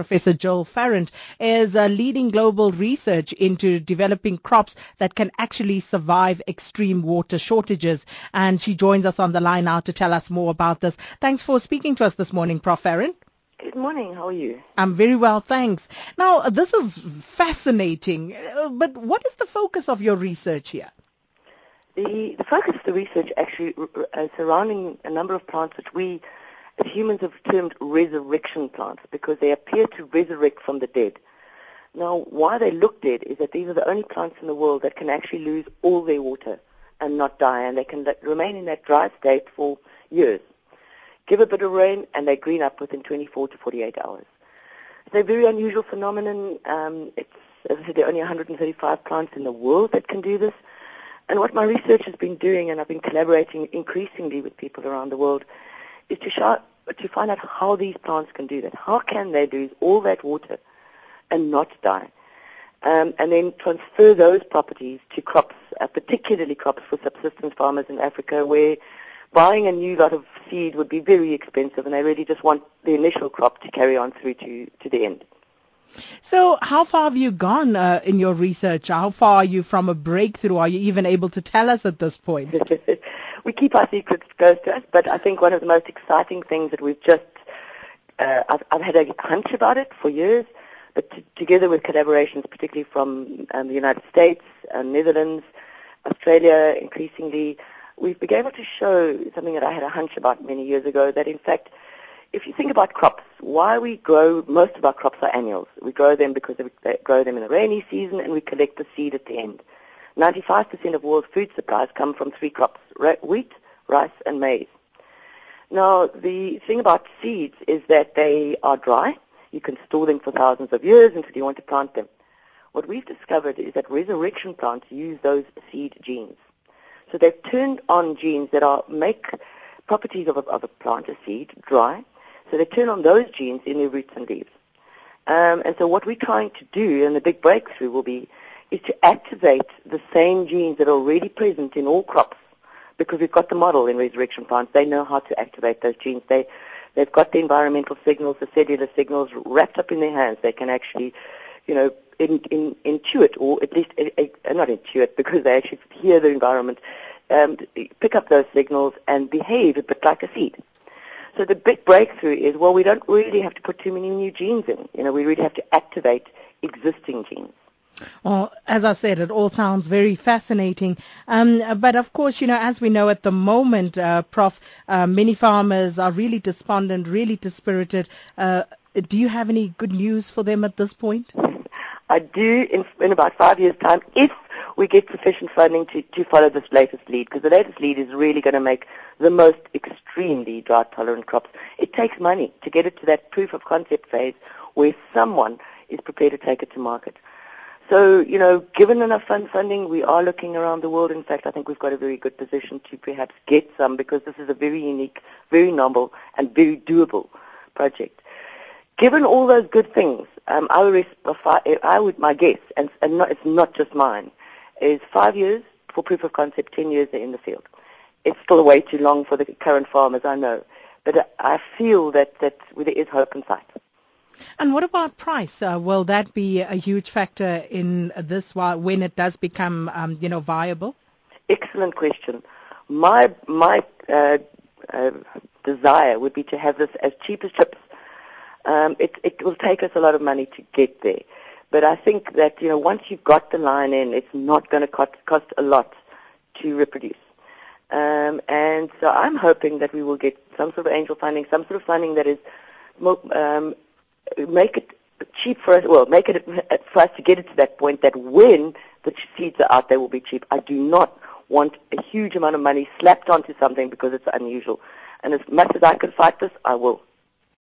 Professor Jill Farrant, is uh, leading global research into developing crops that can actually survive extreme water shortages. And she joins us on the line now to tell us more about this. Thanks for speaking to us this morning, Prof. Farrant. Good morning. How are you? I'm very well, thanks. Now, this is fascinating, uh, but what is the focus of your research here? The, the focus of the research actually uh, surrounding a number of plants which we humans have termed resurrection plants because they appear to resurrect from the dead. Now, why they look dead is that these are the only plants in the world that can actually lose all their water and not die, and they can remain in that dry state for years. Give a bit of rain, and they green up within 24 to 48 hours. It's a very unusual phenomenon. Um, it's, as I said, there are only 135 plants in the world that can do this. And what my research has been doing, and I've been collaborating increasingly with people around the world, is to, show, to find out how these plants can do that. How can they lose all that water and not die? Um, and then transfer those properties to crops, uh, particularly crops for subsistence farmers in Africa, where buying a new lot of seed would be very expensive, and they really just want the initial crop to carry on through to, to the end. So, how far have you gone uh, in your research? How far are you from a breakthrough? Are you even able to tell us at this point? we keep our secrets close to us, but I think one of the most exciting things that we've just, uh, I've, I've, had a hunch about it for years, but t- together with collaborations, particularly from um, the United States, uh, Netherlands, Australia, increasingly, we've been able to show something that I had a hunch about many years ago, that in fact, if you think about crops, why we grow, most of our crops are annuals. We grow them because we uh, grow them in the rainy season and we collect the seed at the end. 95% of world food supplies come from three crops, wheat, rice, and maize. Now, the thing about seeds is that they are dry. You can store them for thousands of years until you want to plant them. What we've discovered is that resurrection plants use those seed genes. So they've turned on genes that are make properties of a, of a plant, a seed, dry, so they turn on those genes in their roots and leaves. Um, and so what we're trying to do, and the big breakthrough will be, is to activate the same genes that are already present in all crops. Because we've got the model in resurrection plants. They know how to activate those genes. They, they've got the environmental signals, the cellular signals wrapped up in their hands. They can actually, you know, in, in, intuit, or at least uh, not intuit, because they actually hear the environment, um, pick up those signals and behave a bit like a seed. So the big breakthrough is, well, we don't really have to put too many new genes in. You know, we really have to activate existing genes. Well, as I said, it all sounds very fascinating. Um, but of course, you know, as we know at the moment, uh, Prof, uh, many farmers are really despondent, really dispirited. Uh, do you have any good news for them at this point? I do in, in about five years' time, if we get sufficient funding to, to follow this latest lead, because the latest lead is really going to make the most extremely drought-tolerant crops. It takes money to get it to that proof of concept phase where someone is prepared to take it to market. So, you know, given enough fund funding, we are looking around the world. In fact, I think we've got a very good position to perhaps get some because this is a very unique, very novel, and very doable project. Given all those good things, um, I, would, I would, my guess, and, and not, it's not just mine, is five years for proof of concept, ten years in the field. It's still way too long for the current farmers, I know, but I feel that, that there is hope in sight. And what about price? Uh, will that be a huge factor in this when it does become, um, you know, viable? Excellent question. My my uh, uh, desire would be to have this as cheap as chips. Um, it, it will take us a lot of money to get there. But I think that, you know, once you've got the line in, it's not going to cost, cost a lot to reproduce. Um, and so I'm hoping that we will get some sort of angel funding, some sort of funding that is um, make it cheap for us. Well, make it for us to get it to that point that when the seeds are out, they will be cheap. I do not want a huge amount of money slapped onto something because it's unusual. And as much as I can fight this, I will.